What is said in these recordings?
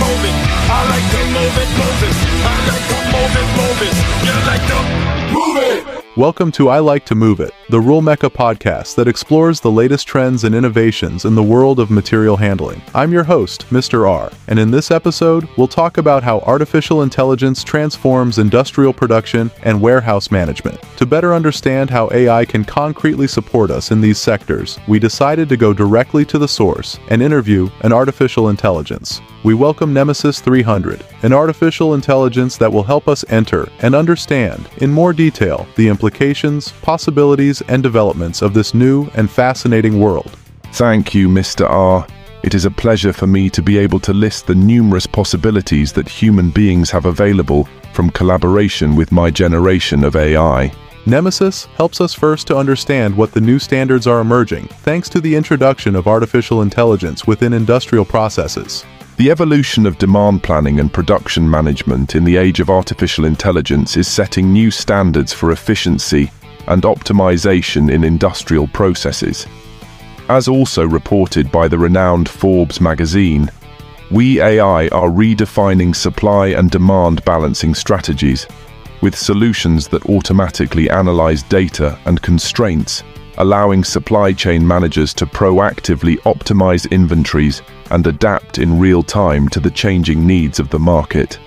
move it. I like to move it, move it. I like to move it, move it. You like to move it. Welcome to I Like to Move It, the Rule Mecca podcast that explores the latest trends and innovations in the world of material handling. I'm your host, Mr. R, and in this episode, we'll talk about how artificial intelligence transforms industrial production and warehouse management. To better understand how AI can concretely support us in these sectors, we decided to go directly to the source and interview an artificial intelligence. We welcome Nemesis 300, an artificial intelligence that will help us enter and understand in more detail the implications, possibilities, and developments of this new and fascinating world. Thank you, Mr. R. It is a pleasure for me to be able to list the numerous possibilities that human beings have available from collaboration with my generation of AI. Nemesis helps us first to understand what the new standards are emerging thanks to the introduction of artificial intelligence within industrial processes. The evolution of demand planning and production management in the age of artificial intelligence is setting new standards for efficiency and optimization in industrial processes. As also reported by the renowned Forbes magazine, we AI are redefining supply and demand balancing strategies with solutions that automatically analyze data and constraints allowing supply chain managers to proactively optimize inventories and adapt in real time to the changing needs of the market.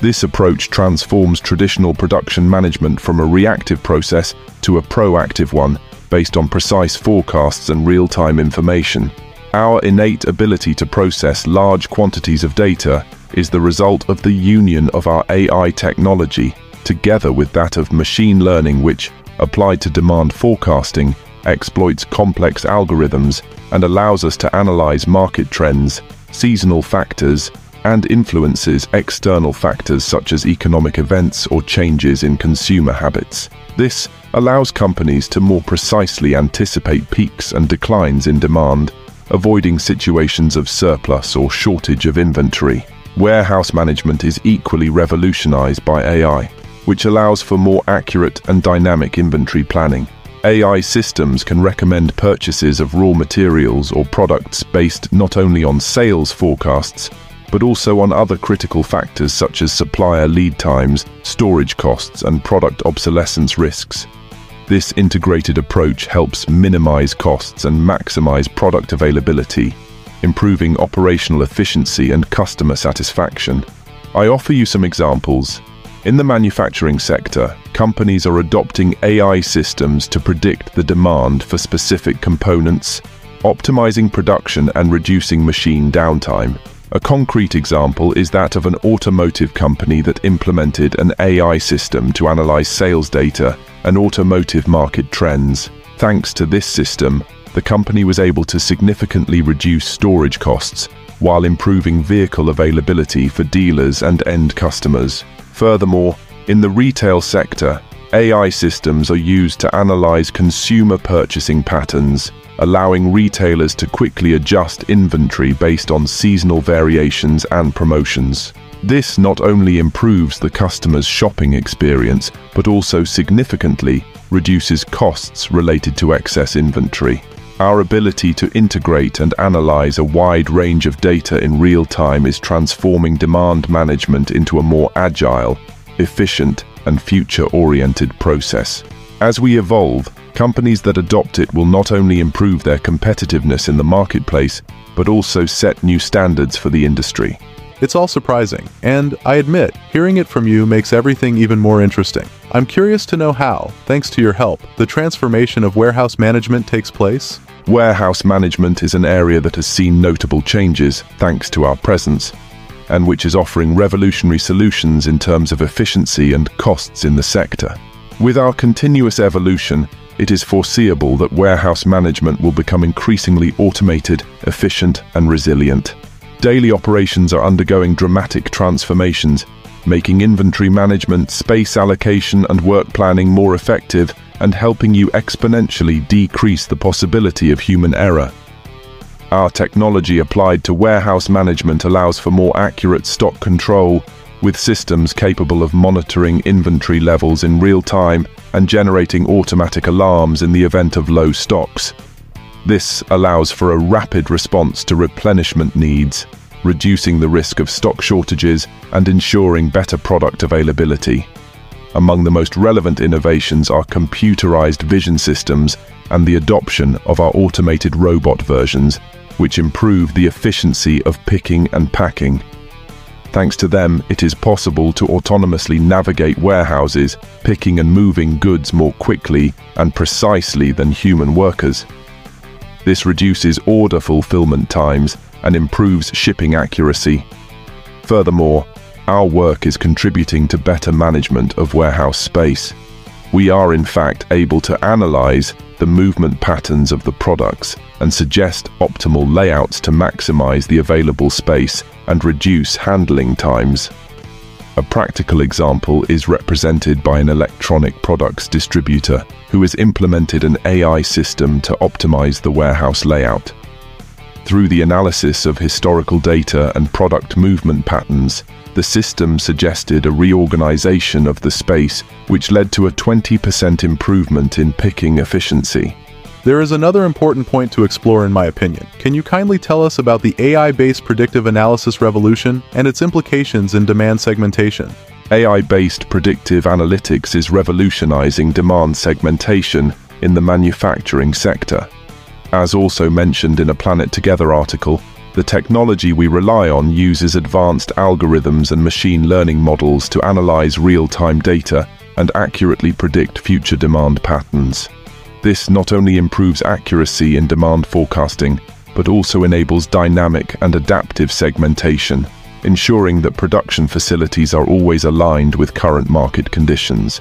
This approach transforms traditional production management from a reactive process to a proactive one based on precise forecasts and real-time information. Our innate ability to process large quantities of data is the result of the union of our AI technology together with that of machine learning which, applied to demand forecasting, exploits complex algorithms and allows us to analyze market trends, seasonal factors, and influences external factors such as economic events or changes in consumer habits. This allows companies to more precisely anticipate peaks and declines in demand, avoiding situations of surplus or shortage of inventory. Warehouse management is equally revolutionized by AI, which allows for more accurate and dynamic inventory planning. AI systems can recommend purchases of raw materials or products based not only on sales forecasts, but also on other critical factors such as supplier lead times, storage costs, and product obsolescence risks. This integrated approach helps minimize costs and maximize product availability, improving operational efficiency and customer satisfaction. I offer you some examples. In the manufacturing sector, companies are adopting AI systems to predict the demand for specific components, optimizing production and reducing machine downtime. A concrete example is that of an automotive company that implemented an AI system to analyze sales data and automotive market trends. Thanks to this system, the company was able to significantly reduce storage costs while improving vehicle availability for dealers and end customers. Furthermore, in the retail sector, AI systems are used to analyze consumer purchasing patterns, allowing retailers to quickly adjust inventory based on seasonal variations and promotions. This not only improves the customer's shopping experience, but also significantly reduces costs related to excess inventory. Our ability to integrate and analyze a wide range of data in real time is transforming demand management into a more agile, efficient, and future-oriented process. As we evolve, companies that adopt it will not only improve their competitiveness in the marketplace, but also set new standards for the industry. It's all surprising, and I admit, hearing it from you makes everything even more interesting. I'm curious to know how, thanks to your help, the transformation of warehouse management takes place. Warehouse management is an area that has seen notable changes thanks to our presence, and which is offering revolutionary solutions in terms of efficiency and costs in the sector. With our continuous evolution, it is foreseeable that warehouse management will become increasingly automated, efficient, and resilient. Daily operations are undergoing dramatic transformations, making inventory management, space allocation, and work planning more effective and helping you exponentially decrease the possibility of human error. Our technology applied to warehouse management allows for more accurate stock control, with systems capable of monitoring inventory levels in real time and generating automatic alarms in the event of low stocks. This allows for a rapid response to replenishment needs, reducing the risk of stock shortages and ensuring better product availability. Among the most relevant innovations are computerized vision systems and the adoption of our automated robot versions, which improve the efficiency of picking and packing. Thanks to them, it is possible to autonomously navigate warehouses, picking and moving goods more quickly and precisely than human workers. This reduces order fulfillment times and improves shipping accuracy. Furthermore, our work is contributing to better management of warehouse space. We are in fact able to analyze the movement patterns of the products and suggest optimal layouts to maximize the available space and reduce handling times. A practical example is represented by an electronic products distributor who has implemented an AI system to optimize the warehouse layout. Through the analysis of historical data and product movement patterns, the system suggested a reorganization of the space, which led to a 20% improvement in picking efficiency. There is another important point to explore in my opinion. Can you kindly tell us about the AI-based predictive analysis revolution and its implications in demand segmentation? AI-based predictive analytics is revolutionizing demand segmentation in the manufacturing sector. As also mentioned in a Planet Together article, the technology we rely on uses advanced algorithms and machine learning models to analyze real-time data and accurately predict future demand patterns. This not only improves accuracy in demand forecasting, but also enables dynamic and adaptive segmentation, ensuring that production facilities are always aligned with current market conditions.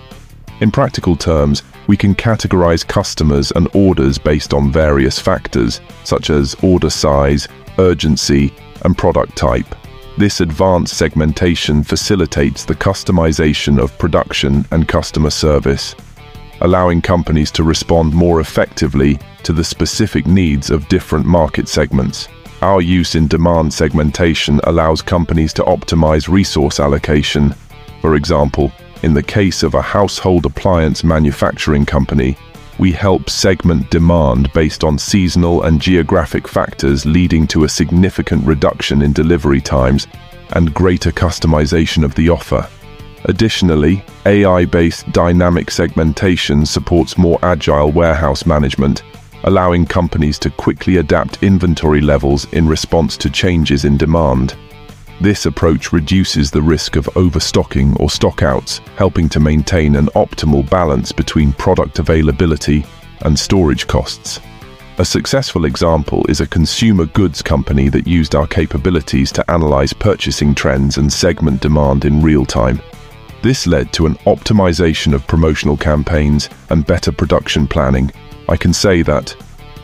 In practical terms, we can categorize customers and orders based on various factors, such as order size, urgency, and product type. This advanced segmentation facilitates the customization of production and customer service, allowing companies to respond more effectively to the specific needs of different market segments. Our use in demand segmentation allows companies to optimize resource allocation. For example, in the case of a household appliance manufacturing company, we help segment demand based on seasonal and geographic factors leading to a significant reduction in delivery times and greater customization of the offer. Additionally, AI-based dynamic segmentation supports more agile warehouse management, allowing companies to quickly adapt inventory levels in response to changes in demand. This approach reduces the risk of overstocking or stockouts, helping to maintain an optimal balance between product availability and storage costs. A successful example is a consumer goods company that used our capabilities to analyze purchasing trends and segment demand in real time. This led to an optimization of promotional campaigns and better production planning. I can say that,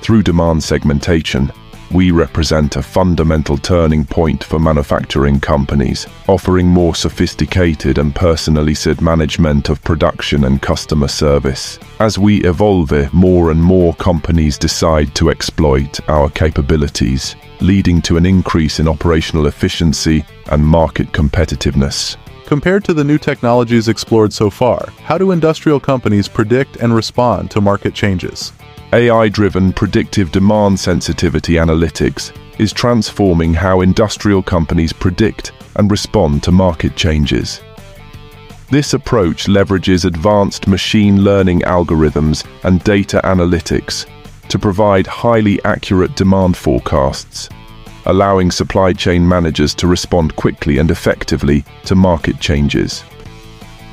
through demand segmentation, we represent a fundamental turning point for manufacturing companies, offering more sophisticated and personalized management of production and customer service. As we evolve, more and more companies decide to exploit our capabilities, leading to an increase in operational efficiency and market competitiveness. Compared to the new technologies explored so far, how do industrial companies predict and respond to market changes? AI-driven predictive demand sensitivity analytics is transforming how industrial companies predict and respond to market changes. This approach leverages advanced machine learning algorithms and data analytics to provide highly accurate demand forecasts allowing supply chain managers to respond quickly and effectively to market changes.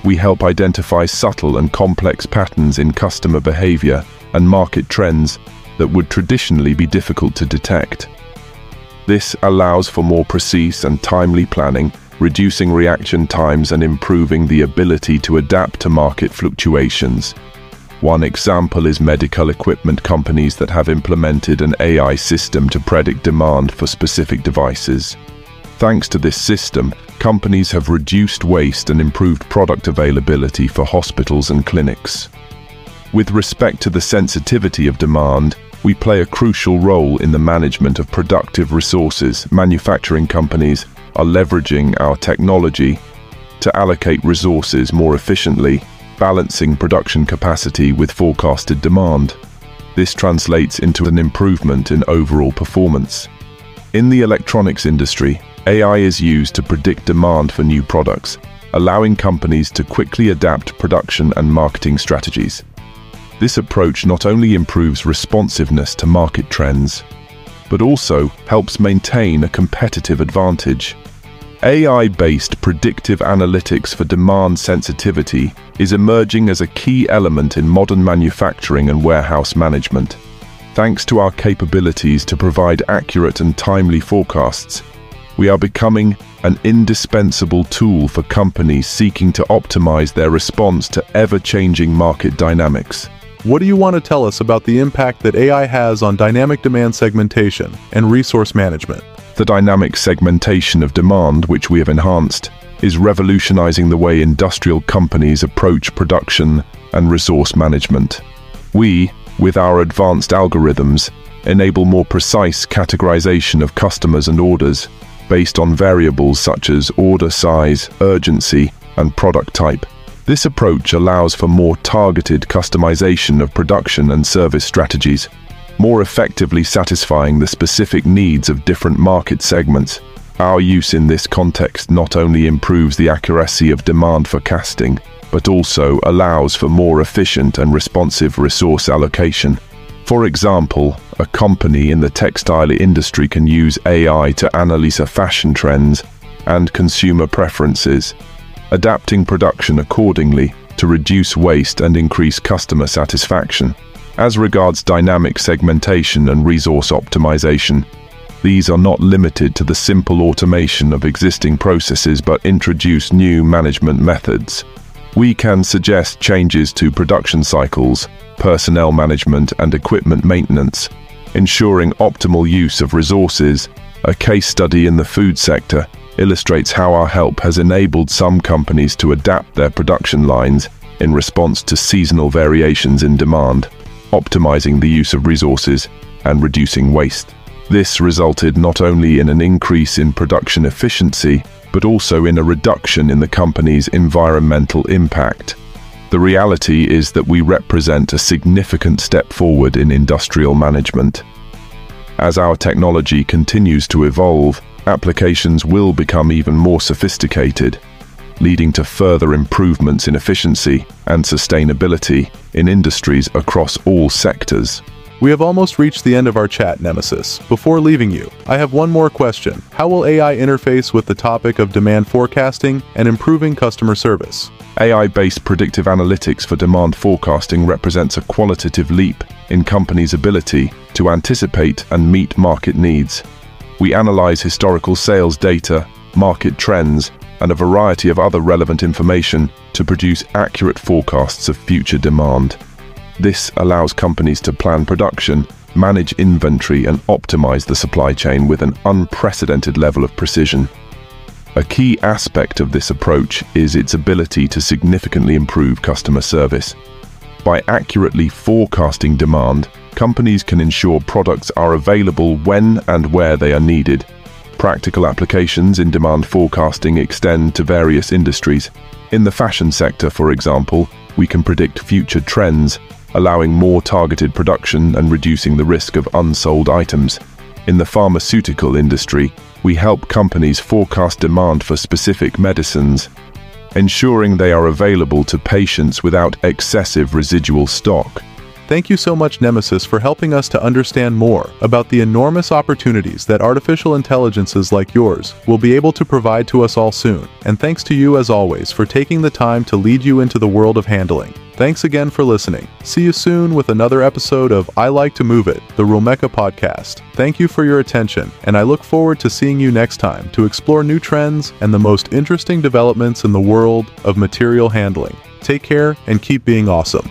We help identify subtle and complex patterns in customer behavior and market trends that would traditionally be difficult to detect. This allows for more precise and timely planning, reducing reaction times and improving the ability to adapt to market fluctuations. One example is medical equipment companies that have implemented an AI system to predict demand for specific devices. Thanks to this system, companies have reduced waste and improved product availability for hospitals and clinics. With respect to the sensitivity of demand, we play a crucial role in the management of productive resources. Manufacturing companies are leveraging our technology to allocate resources more efficiently balancing production capacity with forecasted demand. This translates into an improvement in overall performance. In the electronics industry, AI is used to predict demand for new products, allowing companies to quickly adapt production and marketing strategies. This approach not only improves responsiveness to market trends, but also helps maintain a competitive advantage. AI-based predictive analytics for demand sensitivity is emerging as a key element in modern manufacturing and warehouse management. Thanks to our capabilities to provide accurate and timely forecasts, we are becoming an indispensable tool for companies seeking to optimize their response to ever-changing market dynamics. What do you want to tell us about the impact that AI has on dynamic demand segmentation and resource management? The dynamic segmentation of demand, which we have enhanced, is revolutionizing the way industrial companies approach production and resource management. We, with our advanced algorithms, enable more precise categorization of customers and orders based on variables such as order size, urgency, and product type. This approach allows for more targeted customization of production and service strategies, more effectively satisfying the specific needs of different market segments. Our use in this context not only improves the accuracy of demand forecasting, but also allows for more efficient and responsive resource allocation. For example, a company in the textile industry can use AI to analyze fashion trends and consumer preferences, adapting production accordingly to reduce waste and increase customer satisfaction. As regards dynamic segmentation and resource optimization, these are not limited to the simple automation of existing processes but introduce new management methods. We can suggest changes to production cycles, personnel management and equipment maintenance, ensuring optimal use of resources. A case study in the food sector illustrates how our help has enabled some companies to adapt their production lines in response to seasonal variations in demand, optimizing the use of resources and reducing waste. This resulted not only in an increase in production efficiency, but also in a reduction in the company's environmental impact. The reality is that we represent a significant step forward in industrial management. As our technology continues to evolve, applications will become even more sophisticated, leading to further improvements in efficiency and sustainability in industries across all sectors. We have almost reached the end of our chat, Nemesis. Before leaving you, I have one more question. How will AI interface with the topic of demand forecasting and improving customer service? AI-based predictive analytics for demand forecasting represents a qualitative leap in companies' ability to anticipate and meet market needs. We analyze historical sales data, market trends, and a variety of other relevant information to produce accurate forecasts of future demand. This allows companies to plan production, manage inventory, and optimize the supply chain with an unprecedented level of precision. A key aspect of this approach is its ability to significantly improve customer service. By accurately forecasting demand, companies can ensure products are available when and where they are needed. Practical applications in demand forecasting extend to various industries. In the fashion sector, for example, we can predict future trends, allowing more targeted production and reducing the risk of unsold items. In the pharmaceutical industry, we help companies forecast demand for specific medicines, ensuring they are available to patients without excessive residual stock. Thank you so much, Nemesis, for helping us to understand more about the enormous opportunities that artificial intelligences like yours will be able to provide to us all soon. And thanks to you, as always, for taking the time to lead you into the world of handling. Thanks again for listening. See you soon with another episode of I Like to Move It, the Romeka podcast. Thank you for your attention, and I look forward to seeing you next time to explore new trends and the most interesting developments in the world of material handling. Take care and keep being awesome.